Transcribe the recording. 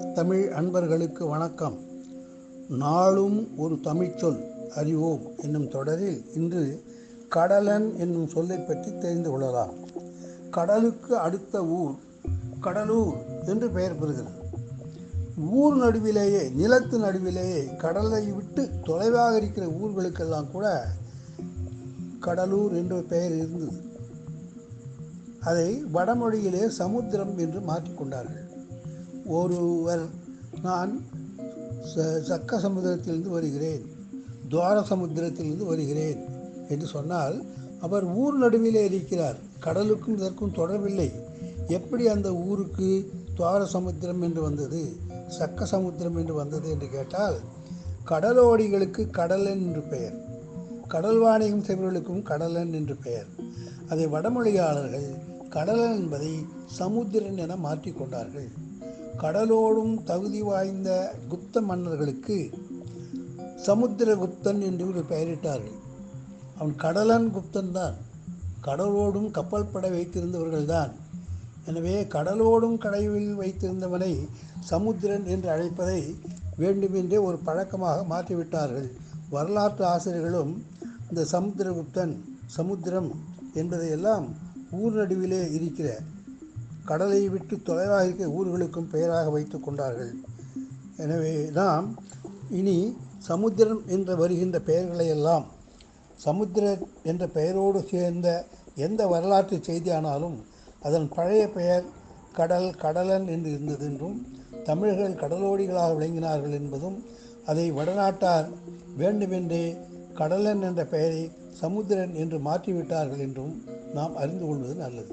தமிழ் அன்பர்களுக்கு வணக்கம். நாளும் ஒரு தமிழ்ச்சொல் அறிவோம் என்னும் தொடரில் இன்று கடலன் என்னும் சொல்லை பற்றி தெரிந்து கொள்ளலாம். கடலுக்கு அடுத்த ஊர் கடலூர் என்று பெயர் பெறுகிறது. ஊர் நடுவிலேயே நிலத்து நடுவிலேயே கடலை விட்டு தொலைவாக இருக்கிற ஊர்களுக்கெல்லாம் கூட கடலூர் என்ற பெயர் இருந்தது. அதை வடமொழியிலே சமுத்திரம் என்று மாற்றிக்கொண்டார்கள் ஒருவர் நான் ச- சக்க சமுத்திரத்திலிருந்து வருகிறேன் துவார சமுத்திரத்திலிருந்து வருகிறேன் என்று சொன்னால் அவர் ஊர் நடுவிலே இருக்கிறார். கடலுக்கும் இதற்கும் தொடர்பில்லை. எப்படி அந்த ஊருக்கு துவார சமுத்திரம் என்று வந்தது சக்க சமுத்திரம் என்று வந்தது என்று கேட்டால் கடலோடிகளுக்கு கடலன் என்று பெயர் கடல் வாணிகம் செய்பவர்களுக்கும் கடலன் என்று பெயர். அதை வடமொழியாளர்கள் கடலன் என்பதை சமுத்திரன் என மாற்றிக்கொண்டார்கள் கடலோடும் தகுதி வாய்ந்த குப்த மன்னர்களுக்கு சமுத்திரகுப்தன் என்று ஒரு பெயரிட்டார்கள். அவன் கடலன் குப்தன் தான் கடலோடும் கப்பல் படை வைத்திருந்தவர்கள்தான். எனவே கடலோடும் கடையில் வைத்திருந்தவனை சமுத்திரன் என்று அழைப்பதை வேண்டுமென்றே ஒரு பழக்கமாக மாற்றிவிட்டார்கள். வரலாற்று ஆசிரியர்களும் இந்த சமுத்திரகுப்தன் சமுத்திரம் என்பதையெல்லாம் ஊர் நடுவிலே இருக்கிற கடலை விட்டு தொலைவாக இருக்க ஊர்களுக்கும் பெயராக வைத்து கொண்டார்கள். எனவே நாம் இனி சமுத்திரம் என்று வருகின்ற பெயர்களை எல்லாம் சமுத்திர என்ற பெயரோடு சேர்ந்த எந்த வரலாற்று செய்தியானாலும் அதன் பழைய பெயர் கடல் கடலன் என்று இருந்தது என்றும் தமிழர்கள் கடலோடிகளாக விளங்கினார்கள் என்பதும் அதை வடநாட்டார் வேண்டுமென்றே கடலன் என்ற பெயரை சமுத்திரன் என்று மாற்றிவிட்டார்கள் என்றும் நாம் அறிந்து கொள்வது நல்லது.